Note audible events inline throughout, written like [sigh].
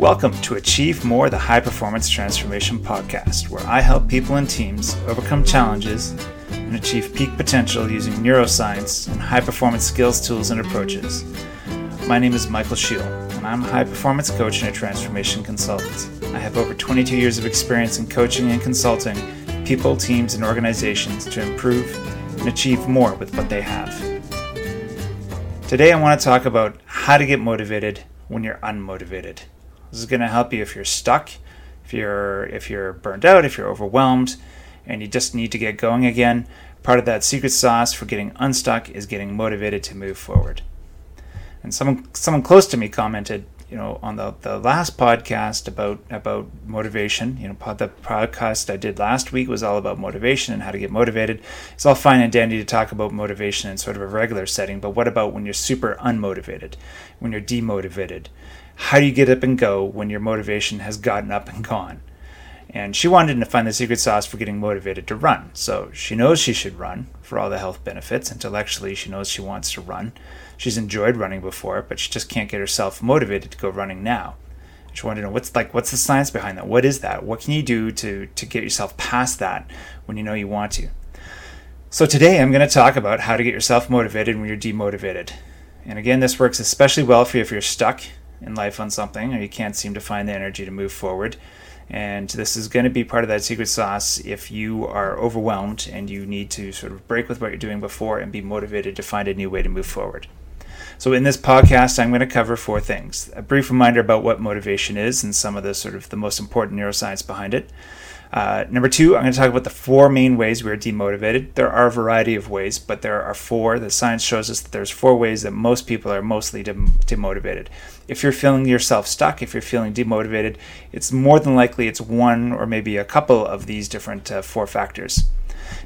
Welcome to Achieve More, the High Performance Transformation Podcast, where I help people and teams overcome challenges and achieve peak potential using neuroscience and high performance skills, tools, and approaches. My name is Michael Scheel, and I'm a high performance coach and a transformation consultant. I have over 22 years of experience in coaching and consulting people, teams, and organizations to improve and achieve more with what they have. Today, I want to talk about how to get motivated when you're unmotivated. This is going to help you if you're stuck, if you're if you're burned out, if you're overwhelmed, and you just need to get going again. Part of that secret sauce for getting unstuck is getting motivated to move forward. And someone someone close to me commented, you know, on the, the last podcast about about motivation. You know, the podcast I did last week was all about motivation and how to get motivated. It's all fine and dandy to talk about motivation in sort of a regular setting, but what about when you're super unmotivated, when you're demotivated? How do you get up and go when your motivation has gotten up and gone? And she wanted to find the secret sauce for getting motivated to run. So she knows she should run for all the health benefits. Intellectually, she knows she wants to run. She's enjoyed running before, but she just can't get herself motivated to go running now. She wanted to know what's like what's the science behind that? What is that? What can you do to to get yourself past that when you know you want to? So today I'm going to talk about how to get yourself motivated when you're demotivated. And again, this works especially well for you if you're stuck in life on something or you can't seem to find the energy to move forward. And this is going to be part of that secret sauce if you are overwhelmed and you need to sort of break with what you're doing before and be motivated to find a new way to move forward. So, in this podcast, I'm going to cover four things a brief reminder about what motivation is and some of the sort of the most important neuroscience behind it. Uh, number two, I'm going to talk about the four main ways we're demotivated. There are a variety of ways, but there are four. The science shows us that there's four ways that most people are mostly dem- demotivated. If you're feeling yourself stuck, if you're feeling demotivated, it's more than likely it's one or maybe a couple of these different uh, four factors.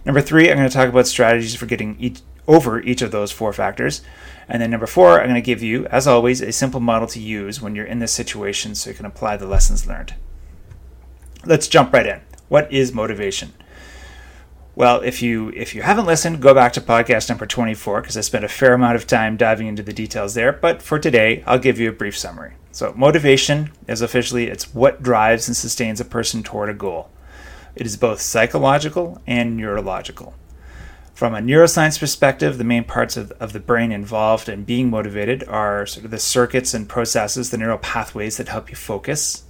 Number three, I'm going to talk about strategies for getting each, over each of those four factors. And then number four, I'm going to give you, as always, a simple model to use when you're in this situation so you can apply the lessons learned. Let's jump right in. What is motivation? Well, if you if you haven't listened, go back to podcast number 24 because I spent a fair amount of time diving into the details there, but for today, I'll give you a brief summary. So, motivation is officially it's what drives and sustains a person toward a goal. It is both psychological and neurological. From a neuroscience perspective, the main parts of, of the brain involved in being motivated are sort of the circuits and processes, the neural pathways that help you focus,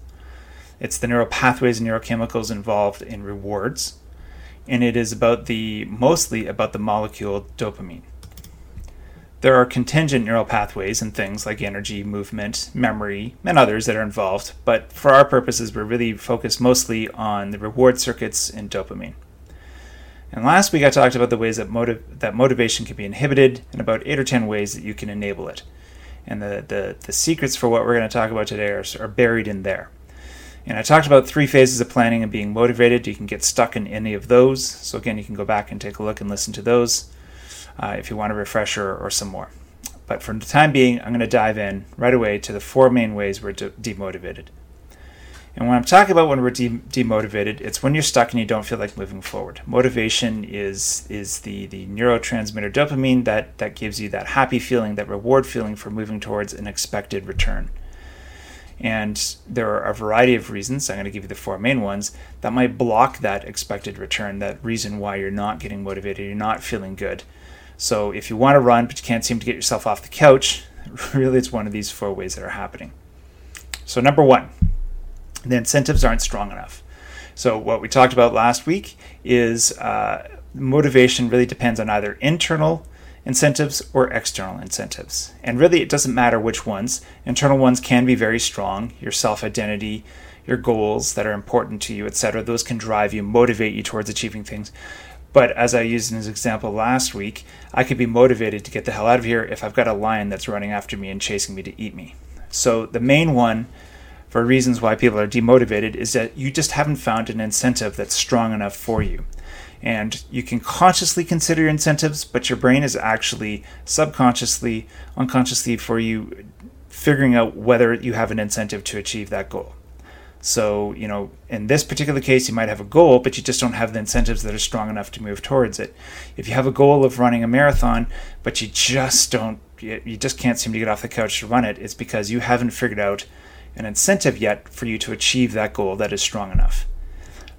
it's the neural pathways and neurochemicals involved in rewards, and it is about the mostly about the molecule dopamine. There are contingent neural pathways and things like energy, movement, memory, and others that are involved, but for our purposes, we're really focused mostly on the reward circuits and dopamine. And last week, I talked about the ways that, motiv- that motivation can be inhibited and about eight or ten ways that you can enable it. And the, the, the secrets for what we're going to talk about today are, are buried in there. And I talked about three phases of planning and being motivated. You can get stuck in any of those. So, again, you can go back and take a look and listen to those uh, if you want a refresher or some more. But for the time being, I'm going to dive in right away to the four main ways we're de- demotivated. And when I'm talking about when we're de- demotivated, it's when you're stuck and you don't feel like moving forward. Motivation is is the the neurotransmitter dopamine that that gives you that happy feeling, that reward feeling for moving towards an expected return. And there are a variety of reasons, I'm going to give you the four main ones, that might block that expected return, that reason why you're not getting motivated, you're not feeling good. So if you want to run but you can't seem to get yourself off the couch, [laughs] really it's one of these four ways that are happening. So, number one, the incentives aren't strong enough. So, what we talked about last week is uh, motivation really depends on either internal incentives or external incentives. And really, it doesn't matter which ones. Internal ones can be very strong your self identity, your goals that are important to you, etc. Those can drive you, motivate you towards achieving things. But as I used in this example last week, I could be motivated to get the hell out of here if I've got a lion that's running after me and chasing me to eat me. So the main one for reasons why people are demotivated is that you just haven't found an incentive that's strong enough for you. And you can consciously consider your incentives, but your brain is actually subconsciously, unconsciously for you figuring out whether you have an incentive to achieve that goal. So, you know, in this particular case, you might have a goal, but you just don't have the incentives that are strong enough to move towards it. If you have a goal of running a marathon, but you just don't, you just can't seem to get off the couch to run it, it's because you haven't figured out an incentive yet for you to achieve that goal that is strong enough.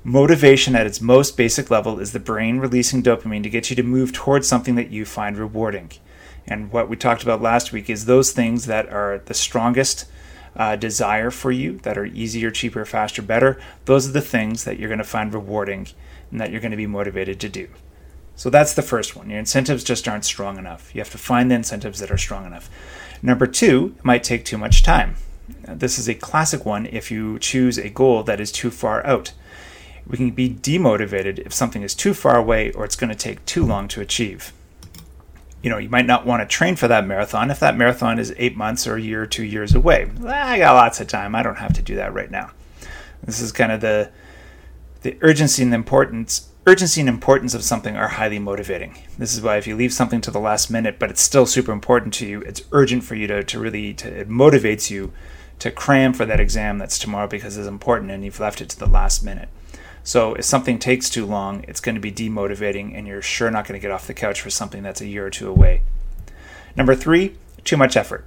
Motivation at its most basic level is the brain releasing dopamine to get you to move towards something that you find rewarding. And what we talked about last week is those things that are the strongest uh, desire for you, that are easier, cheaper, faster, better. Those are the things that you're going to find rewarding and that you're going to be motivated to do. So that's the first one. Your incentives just aren't strong enough. You have to find the incentives that are strong enough. Number two, it might take too much time. This is a classic one if you choose a goal that is too far out we can be demotivated if something is too far away or it's going to take too long to achieve. You know, you might not want to train for that marathon if that marathon is eight months or a year or two years away. I got lots of time. I don't have to do that right now. This is kind of the the urgency and the importance urgency and importance of something are highly motivating. This is why if you leave something to the last minute, but it's still super important to you, it's urgent for you to, to really to it motivates you to cram for that exam that's tomorrow because it's important and you've left it to the last minute. So if something takes too long, it's going to be demotivating, and you're sure not going to get off the couch for something that's a year or two away. Number three, too much effort.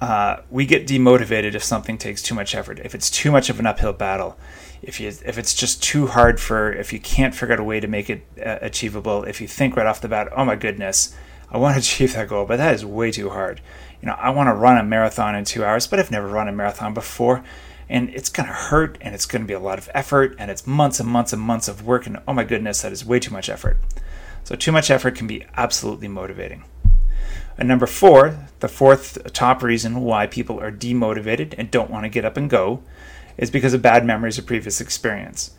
Uh, we get demotivated if something takes too much effort. If it's too much of an uphill battle, if you if it's just too hard for, if you can't figure out a way to make it uh, achievable, if you think right off the bat, oh my goodness, I want to [laughs] achieve that goal, but that is way too hard. You know, I want to run a marathon in two hours, but I've never run a marathon before and it's going to hurt and it's going to be a lot of effort and it's months and months and months of work and oh my goodness that is way too much effort. So too much effort can be absolutely motivating. And number four the fourth top reason why people are demotivated and don't want to get up and go is because of bad memories of previous experience.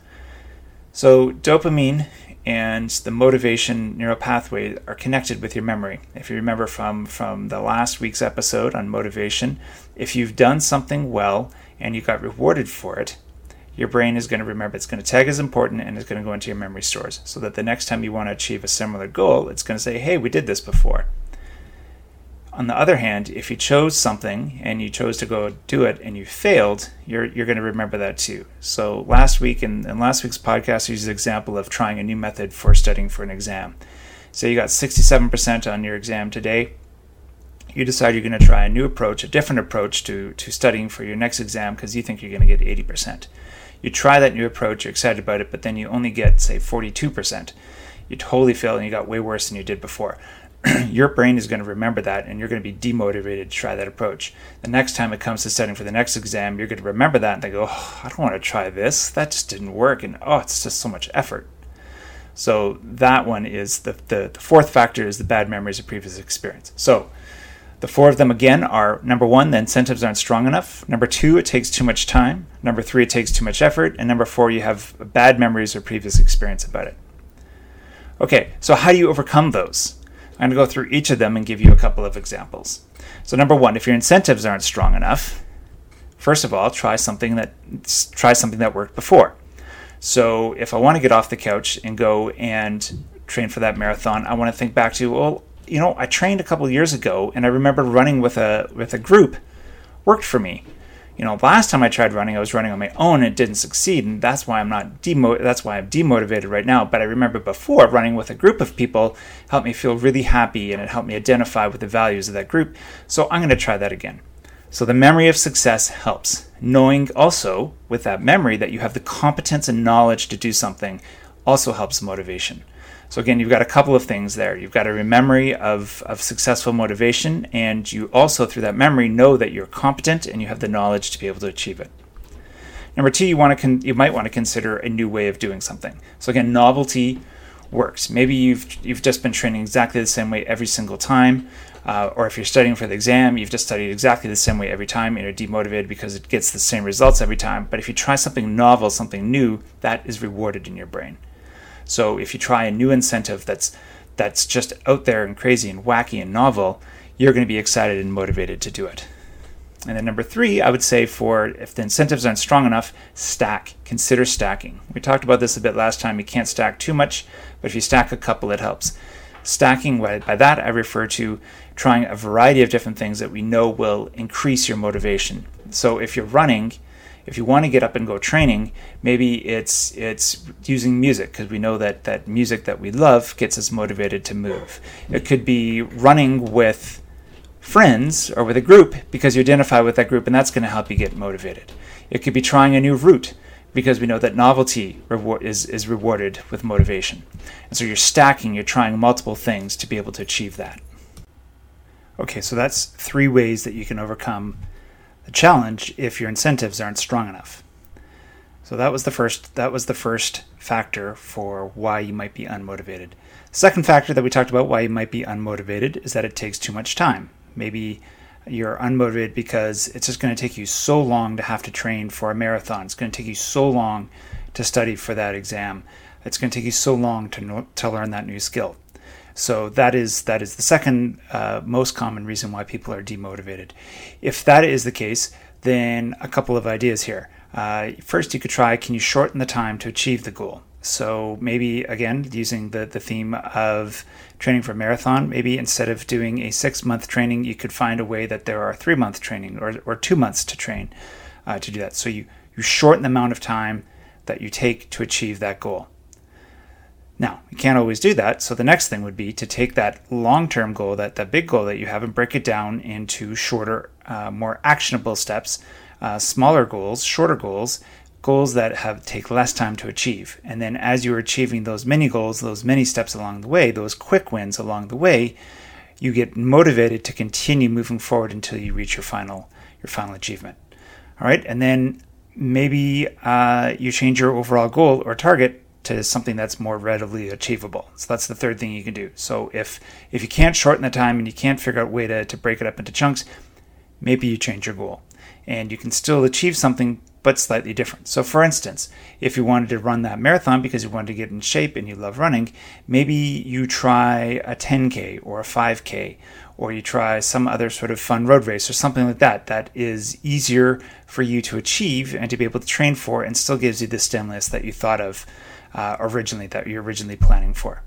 So dopamine and the motivation neural pathway are connected with your memory. If you remember from from the last week's episode on motivation, if you've done something well and you got rewarded for it, your brain is going to remember it's going to tag as important and it's going to go into your memory stores so that the next time you want to achieve a similar goal, it's going to say, hey, we did this before. On the other hand, if you chose something and you chose to go do it and you failed, you're, you're going to remember that too. So last week in last week's podcast, an example of trying a new method for studying for an exam. So you got 67% on your exam today you decide you're going to try a new approach, a different approach to, to studying for your next exam because you think you're going to get 80%. You try that new approach, you're excited about it, but then you only get, say, 42%. You totally fail and you got way worse than you did before. [clears throat] your brain is going to remember that and you're going to be demotivated to try that approach. The next time it comes to studying for the next exam, you're going to remember that and think, oh, I don't want to try this. That just didn't work. And oh, it's just so much effort. So that one is the, the, the fourth factor is the bad memories of previous experience. So the four of them again are number one, the incentives aren't strong enough. Number two, it takes too much time. Number three, it takes too much effort. And number four, you have bad memories or previous experience about it. Okay, so how do you overcome those? I'm going to go through each of them and give you a couple of examples. So number one, if your incentives aren't strong enough, first of all, try something that try something that worked before. So if I want to get off the couch and go and train for that marathon, I want to think back to, well, you know, I trained a couple years ago, and I remember running with a with a group worked for me. You know, last time I tried running, I was running on my own and it didn't succeed, and that's why I'm not demo. That's why I'm demotivated right now. But I remember before running with a group of people helped me feel really happy, and it helped me identify with the values of that group. So I'm going to try that again. So the memory of success helps. Knowing also with that memory that you have the competence and knowledge to do something also helps motivation. So again, you've got a couple of things there. You've got a memory of, of successful motivation, and you also, through that memory, know that you're competent and you have the knowledge to be able to achieve it. Number two, you want to con- you might want to consider a new way of doing something. So again, novelty works. Maybe you've you've just been training exactly the same way every single time, uh, or if you're studying for the exam, you've just studied exactly the same way every time, you're demotivated because it gets the same results every time. But if you try something novel, something new, that is rewarded in your brain. So if you try a new incentive that's that's just out there and crazy and wacky and novel, you're going to be excited and motivated to do it. And then number three, I would say for if the incentives aren't strong enough, stack. Consider stacking. We talked about this a bit last time. You can't stack too much, but if you stack a couple, it helps. Stacking, by that I refer to trying a variety of different things that we know will increase your motivation. So if you're running, if you want to get up and go training, maybe it's it's using music because we know that that music that we love gets us motivated to move. It could be running with friends or with a group because you identify with that group and that's going to help you get motivated. It could be trying a new route because we know that novelty reward is, is rewarded with motivation. And so you're stacking, you're trying multiple things to be able to achieve that. Okay, so that's three ways that you can overcome the challenge if your incentives aren't strong enough. So that was the first that was the first factor for why you might be unmotivated. Second factor that we talked about why you might be unmotivated is that it takes too much time. Maybe you're unmotivated because it's just going to take you so long to have to train for a marathon. It's going to take you so long to study for that exam. It's going to take you so long to know, to learn that new skill. So that is that is the second uh, most common reason why people are demotivated. If that is the case, then a couple of ideas here. Uh, first, you could try: can you shorten the time to achieve the goal? So maybe again using the the theme of training for marathon, maybe instead of doing a six month training, you could find a way that there are three month training or or two months to train uh, to do that. So you you shorten the amount of time that you take to achieve that goal. Now, you can't always do that, so the next thing would be to take that long term goal, that, that big goal that you have, and break it down into shorter, uh, more actionable steps, uh, smaller goals, shorter goals, goals that have take less time to achieve. And then as you're achieving those mini goals, those many steps along the way, those quick wins along the way, you get motivated to continue moving forward until you reach your final your final achievement. All right, and then maybe uh, you change your overall goal or target to something that's more readily achievable. So that's the third thing you can do. So if if you can't shorten the time and you can't figure out a way to, to break it up into chunks, maybe you change your goal. And you can still achieve something but slightly different. So, for instance, if you wanted to run that marathon because you wanted to get in shape and you love running, maybe you try a 10K or a 5K, or you try some other sort of fun road race or something like that that is easier for you to achieve and to be able to train for and still gives you the stimulus that you thought of uh, originally, that you're originally planning for.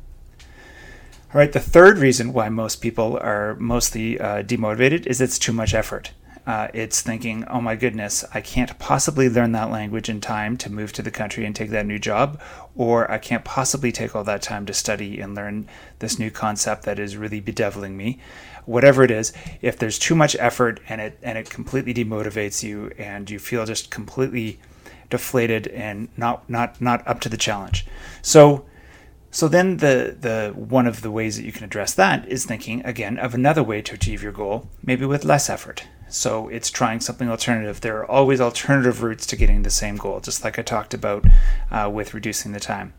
All right, the third reason why most people are mostly uh, demotivated is it's too much effort. Uh, it's thinking, oh my goodness, I can't possibly learn that language in time to move to the country and take that new job, or I can't possibly take all that time to study and learn this new concept that is really bedeviling me. Whatever it is, if there's too much effort and it and it completely demotivates you and you feel just completely deflated and not not not up to the challenge. So so then the the one of the ways that you can address that is thinking again of another way to achieve your goal, maybe with less effort. So it's trying something alternative. There are always alternative routes to getting the same goal, just like I talked about uh, with reducing the time.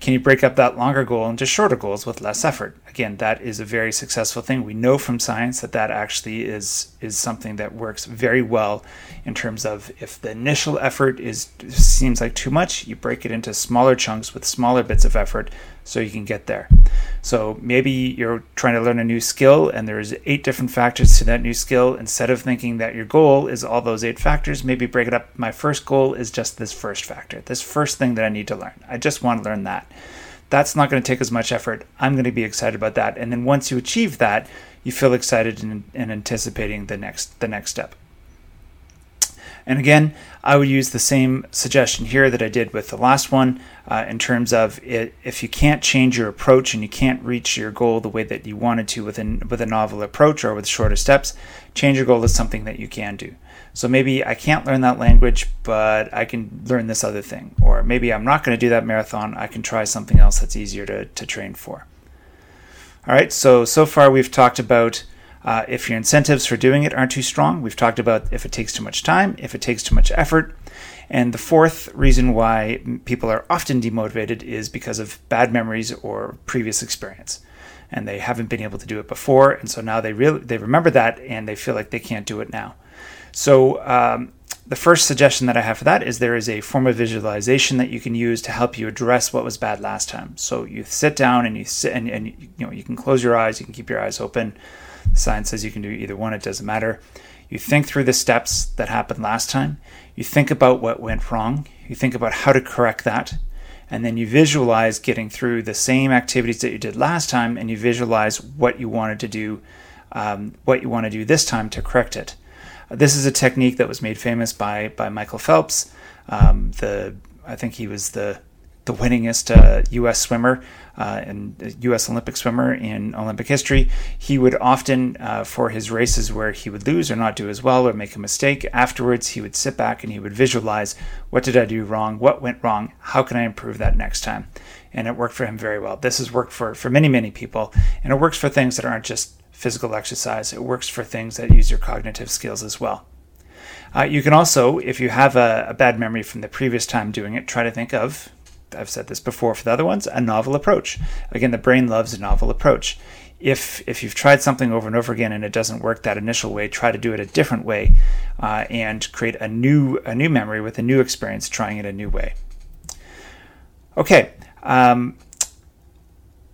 Can you break up that longer goal into shorter goals with less effort? Again, that is a very successful thing. We know from science that that actually is is something that works very well in terms of if the initial effort is seems like too much, you break it into smaller chunks with smaller bits of effort so you can get there. So maybe you're trying to learn a new skill and there's eight different factors to that new skill. Instead of thinking that your goal is all those eight factors, maybe break it up. My first goal is just this first factor, this first thing that I need to learn. I just want to learn that. That's not going to take as much effort. I'm going to be excited about that. And then once you achieve that, you feel excited and, and anticipating the next the next step. And again, I would use the same suggestion here that I did with the last one uh, in terms of it, if you can't change your approach and you can't reach your goal the way that you wanted to with, with a novel approach or with shorter steps, change your goal to something that you can do. So maybe I can't learn that language, but I can learn this other thing. Or maybe I'm not going to do that marathon, I can try something else that's easier to, to train for. All right, so so far we've talked about uh, if your incentives for doing it aren't too strong, we've talked about if it takes too much time, if it takes too much effort. And the fourth reason why people are often demotivated is because of bad memories or previous experience. And they haven't been able to do it before, and so now they really they remember that and they feel like they can't do it now. So um, the first suggestion that I have for that is there is a form of visualization that you can use to help you address what was bad last time. So you sit down and you sit and, and you know you can close your eyes, you can keep your eyes open Science says you can do either one, it doesn't matter. You think through the steps that happened last time, you think about what went wrong, you think about how to correct that, and then you visualize getting through the same activities that you did last time, and you visualize what you wanted to do, um, what you want to do this time to correct it. This is a technique that was made famous by by Michael Phelps. Um, the I think he was the the winningest uh, U.S. swimmer uh, and U.S. Olympic swimmer in Olympic history. He would often, uh, for his races where he would lose or not do as well or make a mistake, afterwards he would sit back and he would visualize what did I do wrong, what went wrong, how can I improve that next time, and it worked for him very well. This has worked for for many many people, and it works for things that aren't just physical exercise. It works for things that use your cognitive skills as well. Uh, you can also, if you have a, a, bad memory from the previous time doing it, try to think of I've said this before for the other ones, a novel approach. Again, the brain loves a novel approach. If if you've tried something over and over again and it doesn't work that initial way, try to do it a different way, uh, and create a new a new memory with a new experience, trying it a new way. Okay, um,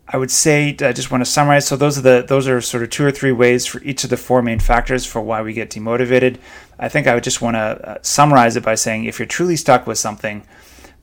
I would say I just want to summarize. So those are the those are sort of two or three ways for each of the four main factors for why we get demotivated. I think I would just want to uh, summarize it by saying if you're truly stuck with something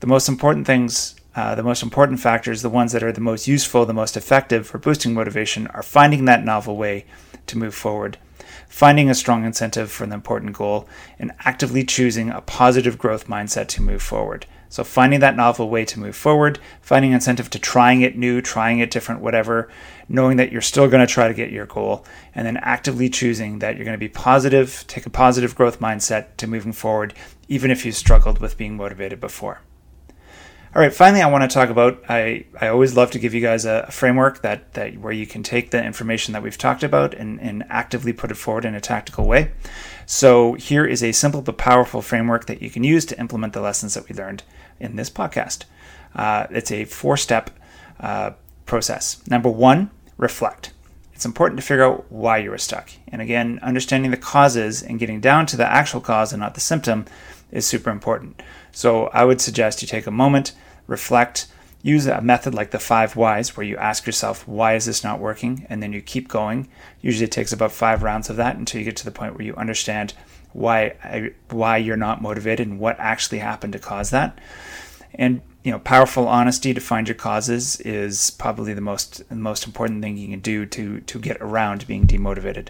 the most important things, uh, the most important factors, the ones that are the most useful, the most effective for boosting motivation, are finding that novel way to move forward, finding a strong incentive for an important goal, and actively choosing a positive growth mindset to move forward. So, finding that novel way to move forward, finding incentive to trying it new, trying it different, whatever, knowing that you're still going to try to get your goal, and then actively choosing that you're going to be positive, take a positive growth mindset to moving forward, even if you've struggled with being motivated before. All right, finally, I want to talk about. I, I always love to give you guys a, framework that, that where you can take the information that we've talked about and, and actively put it forward in a tactical way. So here is a simple but powerful framework that you can use to implement the lessons that we learned in this podcast. Uh, it's a four-step uh, process. Number one, reflect. It's important to figure out why you were stuck. And again, understanding the causes and getting down to the actual cause and not the symptom is super important. So I would suggest you take a moment, reflect, use a method like the five whys where you ask yourself, why is this not working? And then you keep going. Usually it takes about five rounds of that until you get to the point where you understand why why you're not motivated and what actually happened to cause that. And you know, powerful honesty to find your causes is probably the most the most important thing you can do to to get around being demotivated.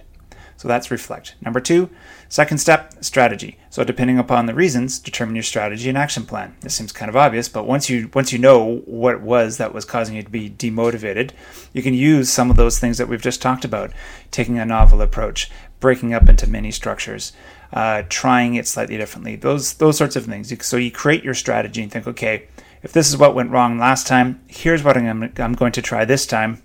So that's reflect. Number two, second step, strategy. So depending upon the reasons, determine your strategy and action plan. This seems kind of obvious, but once you once you know what it was that was causing you to be demotivated, you can use some of those things that we've just talked about, taking a novel approach, breaking up into mini structures, uh, trying it slightly differently. Those those sorts of things. So you create your strategy and think, okay, if this is what went wrong last time, here's what I'm, I'm going to try this time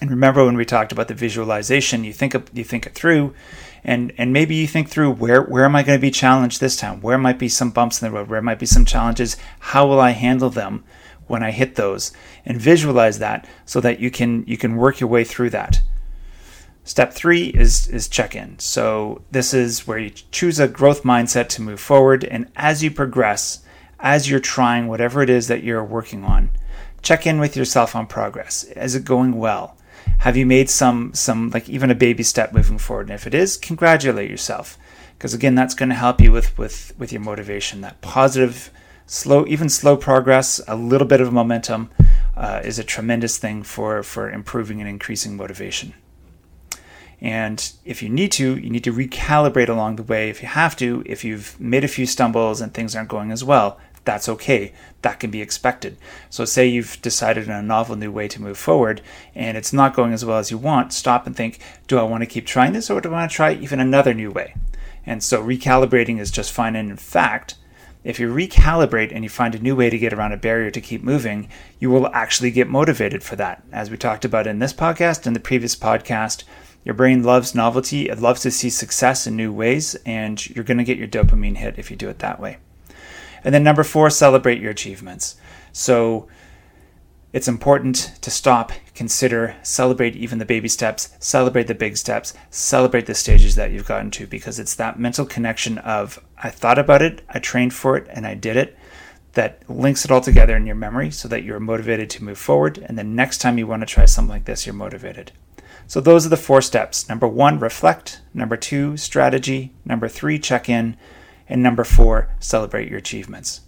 and remember when we talked about the visualization, you think you think it through, and and maybe you think through where where am I going to be challenged this time? Where might be some bumps in the road? Where might be some challenges? How will I handle them when I hit those? And visualize that so that you can you can work your way through that. Step three is is check in. So this is where you choose a growth mindset to move forward, and as you progress, as you're trying whatever it is that you're working on, check in with yourself on progress. Is it going well? Have you made some some like even a baby step moving forward? And if it is, congratulate yourself, because again, that's going to help you with with with your motivation. That positive, slow, even slow progress, a little bit of momentum, uh, is a tremendous thing for for improving and increasing motivation. And if you need to, you need to recalibrate along the way if you have to, if you've made a few stumbles and things aren't going as well that's okay. That can be expected. So, say you've decided on a novel new way to move forward and it's not going as well as you want, stop and think do I want to keep trying this or do I want to try even another new way? And so, recalibrating is just fine. And in fact, if you recalibrate and you find a new way to get around a barrier to keep moving, you will actually get motivated for that. As we talked about in this podcast and the previous podcast, your brain loves novelty, it loves to see success in new ways, and you're going to get your dopamine hit if you do it that way. And then number four, celebrate your achievements. So it's important to stop, consider, celebrate even the baby steps, celebrate the big steps, celebrate the stages that you've gotten to because it's that mental connection of I thought about it, I trained for it, and I did it that links it all together in your memory so that you're motivated to move forward. And the next time you want to try something like this, you're motivated. So those are the four steps. Number one, reflect. Number two, strategy. Number three, check in. And number four, celebrate your achievements.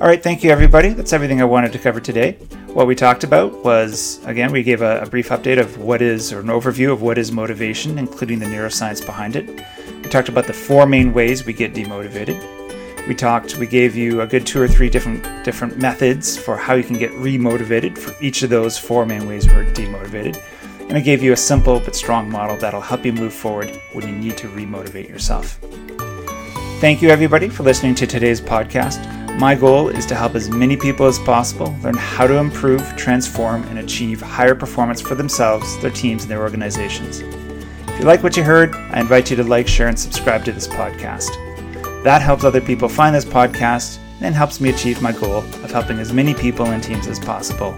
All right, thank you, everybody. That's everything I wanted to cover today. What we talked about was, again, we gave a, a, brief update of what is, or an overview of what is motivation, including the neuroscience behind it. We talked about the four main ways we get demotivated. We talked, we gave you a good two or three different different methods for how you can get remotivated for each of those four main ways we're demotivated. And I gave you a simple but strong model that'll help you move forward when you need to remotivate yourself. Thank you, everybody, for listening to today's podcast. My goal is to help as many people as possible learn how to improve, transform, and achieve higher performance for themselves, their teams, and their organizations. If you like what you heard, I invite you to like, share, and subscribe to this podcast. That helps other people find this podcast and helps me achieve my goal of helping as many people and teams as possible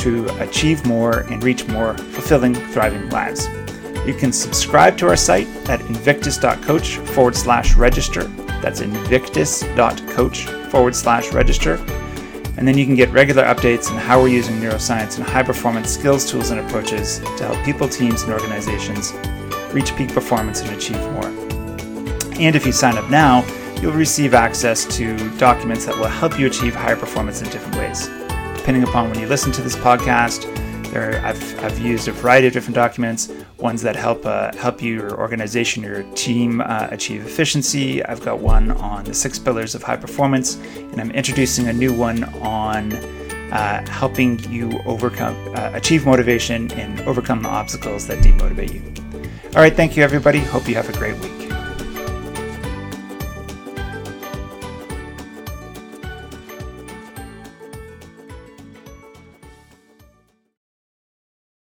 to achieve more and reach more fulfilling, thriving lives. You can subscribe to our site at invictus.coach forward slash register. That's invictus.coach forward slash register. And then you can get regular updates on how we're using neuroscience and high performance skills, tools, and approaches to help people, teams, and organizations reach peak performance and achieve more. And if you sign up now, you'll receive access to documents that will help you achieve higher performance in different ways. Depending upon when you listen to this podcast, there, I've, I've used a variety of different documents, ones that help uh, help your organization, your team uh, achieve efficiency. I've got one on the six pillars of high performance, and I'm introducing a new one on uh, helping you overcome, uh, achieve motivation and overcome the obstacles that demotivate you. All right, thank you, everybody. Hope you have a great week.